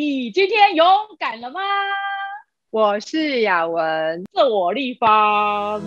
你今天勇敢了吗？我是雅文，自我立方。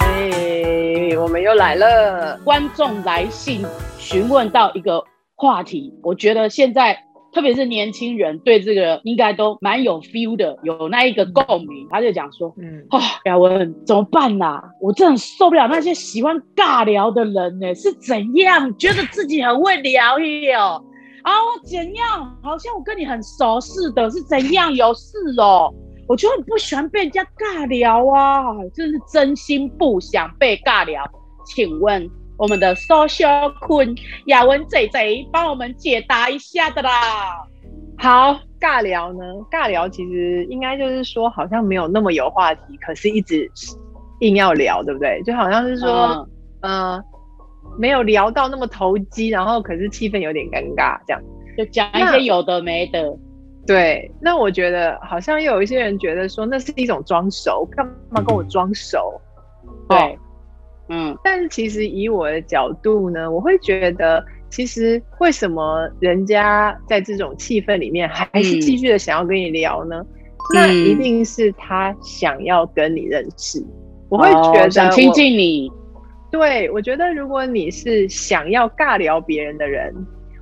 哎，我们又来了。观众来信询问到一个话题，我觉得现在特别是年轻人对这个应该都蛮有 feel 的，有那一个共鸣。他就讲说：“嗯，哦，雅文怎么办呐、我真的受不了那些喜欢尬聊的人呢，是怎样觉得自己很会聊哟？啊，我怎样好像我跟你很熟似的，是怎样有事哦？我就很不喜欢被人家尬聊啊，真是真心不想被尬聊。请问我们的 social queen 雅文贼贼帮我们解答一下的啦。好，尬聊呢？尬聊其实应该就是说，好像没有那么有话题，可是一直硬要聊，对不对？就好像是说，嗯呃，没有聊到那么投机，然后可是气氛有点尴尬，这样。就讲一些有的没的。对，那我觉得好像又有一些人觉得说，那是一种装熟，干嘛跟我装熟？对哦，嗯但是其实以我的角度呢，我会觉得，其实为什么人家在这种气氛里面还是继续的想要跟你聊呢？那一定是他想要跟你认识。我会觉得哦想亲近你，对，我觉得如果你是想要尬聊别人的人，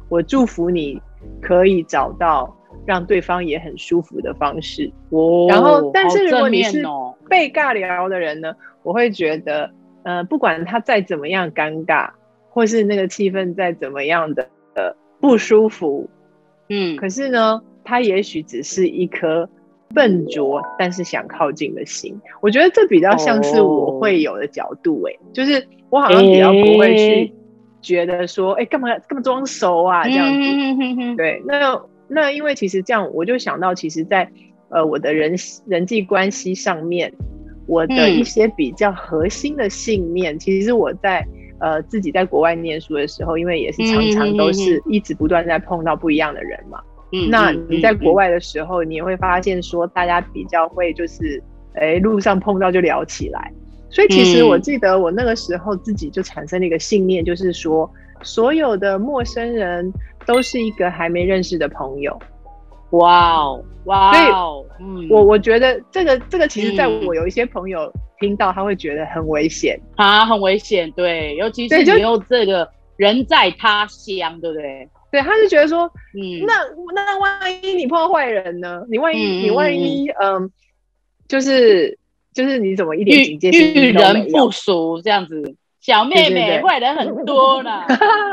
我祝福你可以找到让对方也很舒服的方式。哦然后，但是如果你是被尬聊的人呢，我会觉得，呃，不管他再怎么样尴尬，或是那个气氛再怎么样的呃不舒服，嗯，可是呢，他也许只是一颗笨拙但是想靠近的心。我觉得这比较像是我会有的角度、欸，就是我好像比较不会去觉得说，哎、干嘛干嘛装熟啊这样子。嗯哼哼哼对，那那因为其实这样，我就想到，其实在，呃我的人人际关系上面，我的嗯一些比较核心的信念，其实我在呃自己在国外念书的时候，因为也是常常都是一直不断在碰到不一样的人嘛。嗯那嗯你在国嗯外的时候，你也会发现说，大家比较会就是，哎，路上碰到就聊起来。所以其实嗯我记得我那个时候自己就产生了一个信念，就是说，所有的陌生人都是一个还没认识的朋友。哇哦哇哦，嗯，我我觉得这个这个其实在嗯我有一些朋友听到，他会觉得很危险。啊很危险，对，尤其是你又这个人在他乡，对不对？对，他就觉得说，嗯，那那万一你碰到坏人呢？你万一、嗯你万一嗯，就是就是你怎么一点警戒心遇人不？淑这样子，小妹妹坏人很多啦。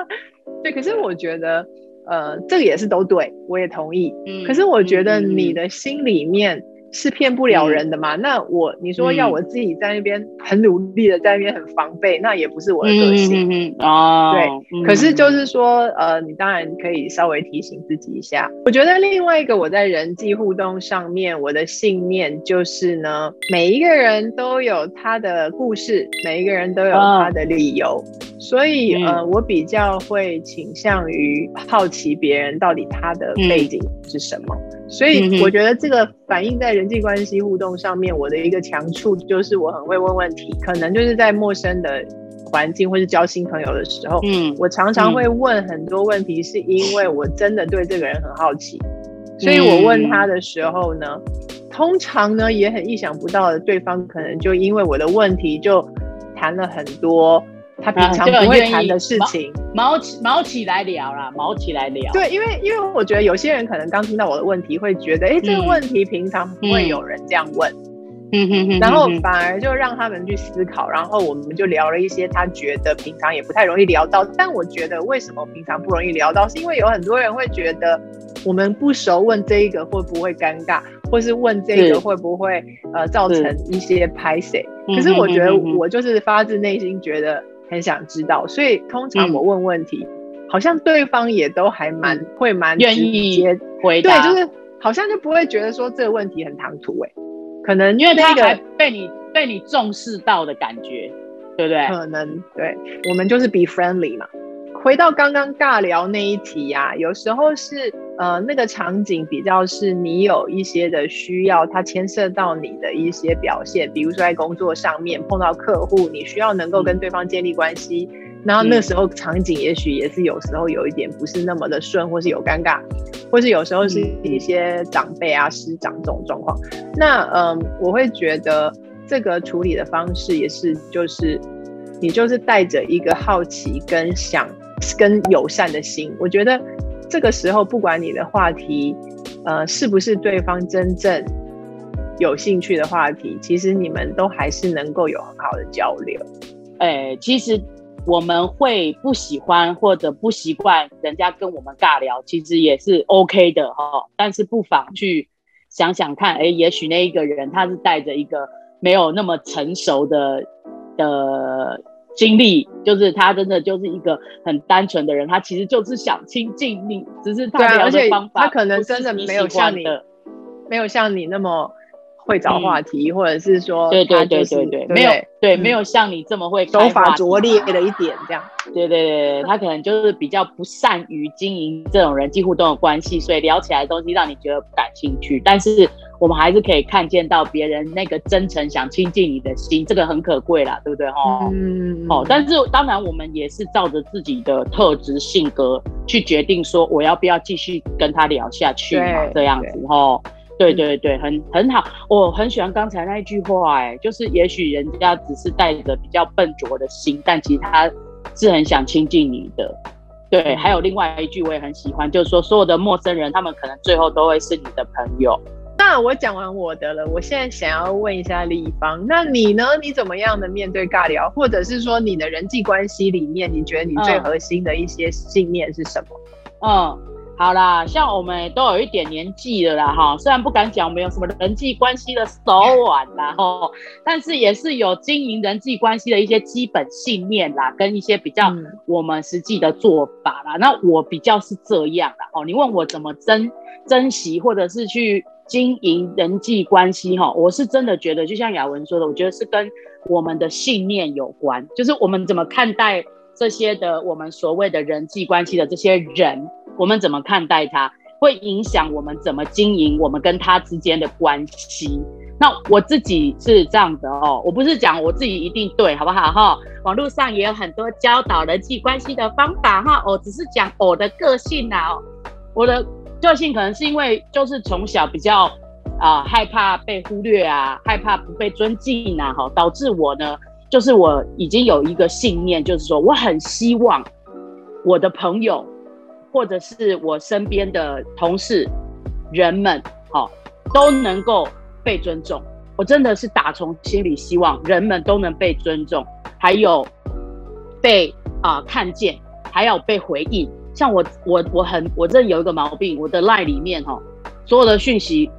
对，可是我觉得呃，这个也是都对，我也同意。嗯可是我觉得你的心里面是骗不了人的嘛。那我你说要嗯我自己在那边很努力的在那边很防备，那也不是我的嗯个性。嗯嗯嗯哦，对可是就是说，呃，你当然可以稍微提醒自己一下。我觉得另外一个我在人际互动上面，我的信念就是呢，每一个人都有他的故事，每一个人都有他的理由，所以嗯。呃，我比较会倾向于好奇别人到底他的背景是什么。所嗯以我觉得这个反映在人际关系互动上面，我的一个强处就是我很会问问题，可能就是在陌生的环境或是交新朋友的时候，嗯。我常常会问很多问题，是因为我真的对这个人很好奇，所以我问他的时候呢，通常呢也很意想不到的，对方可能就因为我的问题就谈了很多他平常不会谈的事情。毛起毛起来聊啦，毛起来聊。对，因为因为我觉得有些人可能刚听到我的问题，会觉得，哎，这个嗯。问题平常不会有人这样问，嗯哼哼，然后反而就让他们去思考，然后我们就聊了一些他觉得平常也不太容易聊到，但我觉得为什么平常不容易聊到，是因为有很多人会觉得我们不熟，问这一个会不会尴尬，或是问这个会不会呃造成一些拍谁？嗯可是我觉得我就是发自内心觉得很想知道，所以通常嗯我问问题，好像对方也都还蛮会蛮愿意接，回答，对就是好像就不会觉得说这个问题很唐突哎、可能因为他那还被你被你重视到的感觉，对不对？可能对我们就是 be friendly 嘛。回到刚刚尬聊那一题呀、有时候是呃，那个场景比较是你有一些的需要，它牵涉到你的一些表现，比如说在工作上面碰到客户，你需要能够跟对方建立关系，然后那时候场景也许也是有时候有一点不是那么的顺，或是有尴尬，或是有时候是一些长辈啊、师长这种状况。那嗯，我会觉得这个处理的方式也是，就是你就是带着一个好奇跟想跟友善的心，我觉得。这个时候，不管你的话题，呃，是不是对方真正有兴趣的话题，其实你们都还是能够有很好的交流。哎，其实我们会不喜欢或者不习惯人家跟我们尬聊，其实也是 OK 的哈。但是不妨去想想看，哎，也许那一个人他是带着一个没有那么成熟的的。经历就是他真的就是一个很单纯的人，他其实就是想亲近你，只是他聊的方法，他可能真的没有像你，没有像你那么会找话题，或者是说，对对对对对，没有对没有像你这么会手法拙劣的一点这样，对对对，他可能就是比较不善于经营这种人际互动的关系，所以聊起来的东西让你觉得不感兴趣，但是。我们还是可以看见到别人那个真诚想亲近你的心，这个很可贵啦，对不对？哈，嗯，哦，但是当然我们也是照着自己的特质性格去决定说我要不要继续跟他聊下去嘛，这样子哈，对对对，很很好，我很喜欢刚才那一句话，哎，就是也许人家只是带着比较笨拙的心，但其实他是很想亲近你的，对。还有另外一句我也很喜欢，就是说所有的陌生人，他们可能最后都会是你的朋友。那我讲完我的了，我现在想要问一下立方，那你呢？你怎么样的面对尬聊，或者是说你的人际关系里面，你觉得你最核心的一些信念是什么？嗯，好啦，像我们都有一点年纪了啦，哈，虽然不敢讲我们有什么人际关系的手腕啦，哈，但是也是有经营人际关系的一些基本信念啦，跟一些比较我们实际的做法啦。那我比较是这样啦，哦，你问我怎么珍珍惜，或者是去。经营人际关系，哈，我是真的觉得，就像雅文说的，我觉得是跟我们的信念有关，就是我们怎么看待这些的我们所谓的人际关系的这些人，我们怎么看待他，会影响我们怎么经营我们跟他之间的关系。那我自己是这样的哦，我不是讲我自己一定对，好不好哈？网络上也有很多教导人际关系的方法哈，我只是讲我的个性呐，我的。个性可能是因为就是从小比较啊害怕被忽略啊，害怕不被尊敬啊，哈，导致我呢，就是我已经有一个信念，就是说我很希望我的朋友或者是我身边的同事人们，哈，都能够被尊重。我真的是打从心里希望人们都能被尊重，还有被啊看见，还有被回应。像我，我我很，我这有一个毛病，我的 line 里面哈，所有的讯息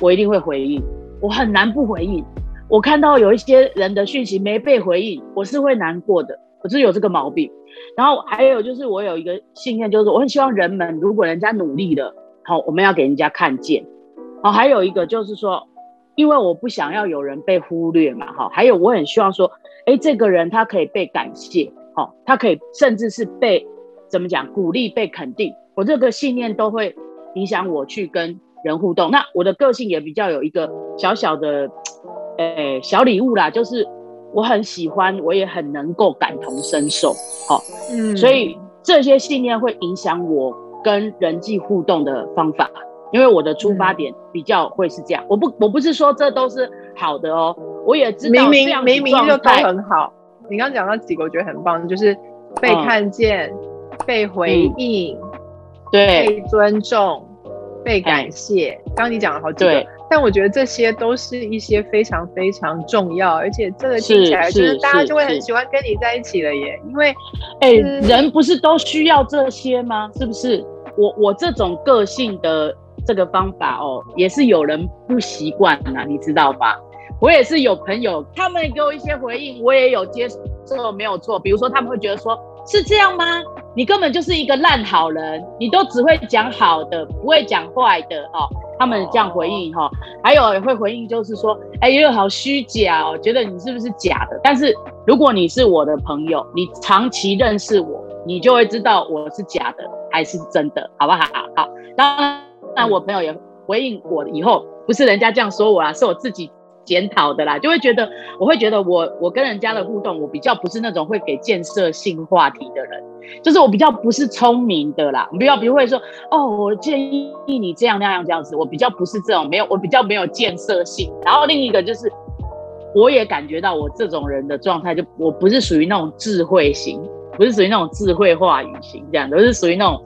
我一定会回应，我很难不回应。我看到有一些人的讯息没被回应，我是会难过的，我是有这个毛病。然后还有就是我有一个信念，就是我很希望人们，如果人家努力了，好，我们要给人家看见。好，还有一个就是说，因为我不想要有人被忽略嘛，哈。还有我很希望说，哎，这个人他可以被感谢，好，他可以甚至是被。怎么讲？鼓励被肯定，我这个信念都会影响我去跟人互动。那我的个性也比较有一个小小的，诶小礼物啦，就是我很喜欢，我也很能够感同身受。好，嗯，所以这些信念会影响我跟人际互动的方法，因为我的出发点比较会是这样。我不，我不是说这都是好的哦，我也知道明明明明就都很好。你刚刚讲到几个，我觉得很棒，就是被看见。被回应，对，被尊重，被感谢。刚你讲了好几个，但我觉得这些都是一些非常非常重要，而且这个听起来就是大家就会很喜欢跟你在一起了耶。因为，哎，人不是都需要这些吗？是不是？我我这种个性的这个方法哦，也是有人不习惯呐，你知道吧？我也是有朋友，他们给我一些回应，我也有接受，没有错。比如说，他们会觉得说。是这样吗？你根本就是一个烂好人，你都只会讲好的，不会讲坏的哦。他们这样回应哈，还有也会回应就是说，哎，又好虚假哦，觉得你是不是假的？但是如果你是我的朋友，你长期认识我，你就会知道我是假的还是真的，好不好？好，当然，我朋友也回应我以后，不是人家这样说我啦，是我自己。检讨的啦，就会觉得，我会觉得我我跟人家的互动，我比较不是那种会给建设性话题的人，就是我比较不是聪明的啦，比较不会说，哦，我建议你这样那样这样子，我比较不是这种，没有我比较没有建设性。然后另一个就是，我也感觉到我这种人的状态，就我不是属于那种智慧型，不是属于那种智慧话语型这样，都是属于那种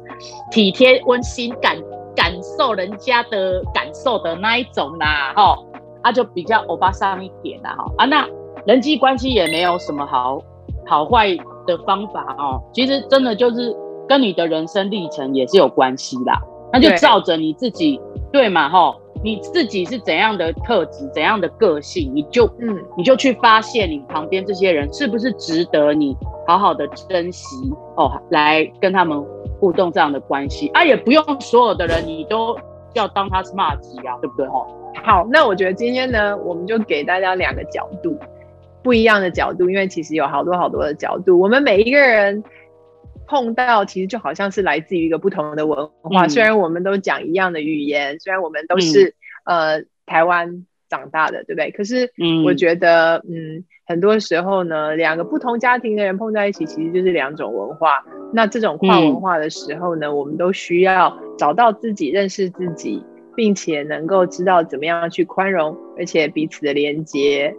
体贴温馨感感受人家的感受的那一种啦，哈。啊，就比较欧巴桑一点啦，哈啊，那人际关系也没有什么好好坏的方法哦，其实真的就是跟你的人生历程也是有关系啦，那就照着你自己对嘛，哈，你自己是怎样的特质，怎样的个性，你就嗯，你就去发现你旁边这些人是不是值得你好好的珍惜哦，来跟他们互动这样的关系。啊，也不用所有的人你都要当他是骂鸡啊，对不对，哈？好，那我觉得今天呢，我们就给大家两个角度，不一样的角度，因为其实有好多好多的角度。我们每一个人碰到，其实就好像是来自于一个不同的文化。虽然我们都讲一样的语言，虽然我们都是呃台湾长大的，对不对？可是我觉得，嗯，很多时候呢，两个不同家庭的人碰在一起，其实就是两种文化。那这种跨文化的时候呢，我们都需要找到自己，认识自己。并且能够知道怎么样去宽容，而且彼此的连接。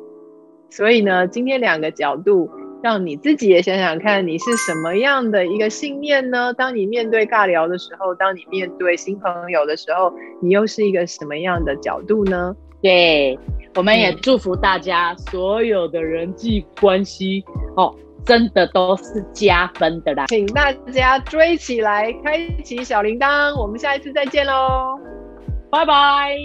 所以呢，今天两个角度，让你自己也想想看，你是什么样的一个信念呢？当你面对尬聊的时候，当你面对新朋友的时候，你又是一个什么样的角度呢？对，我们也祝福大家所有的人际关系哦，真的都是加分的啦！请大家追起来，开启小铃铛，我们下一次再见喽！拜拜。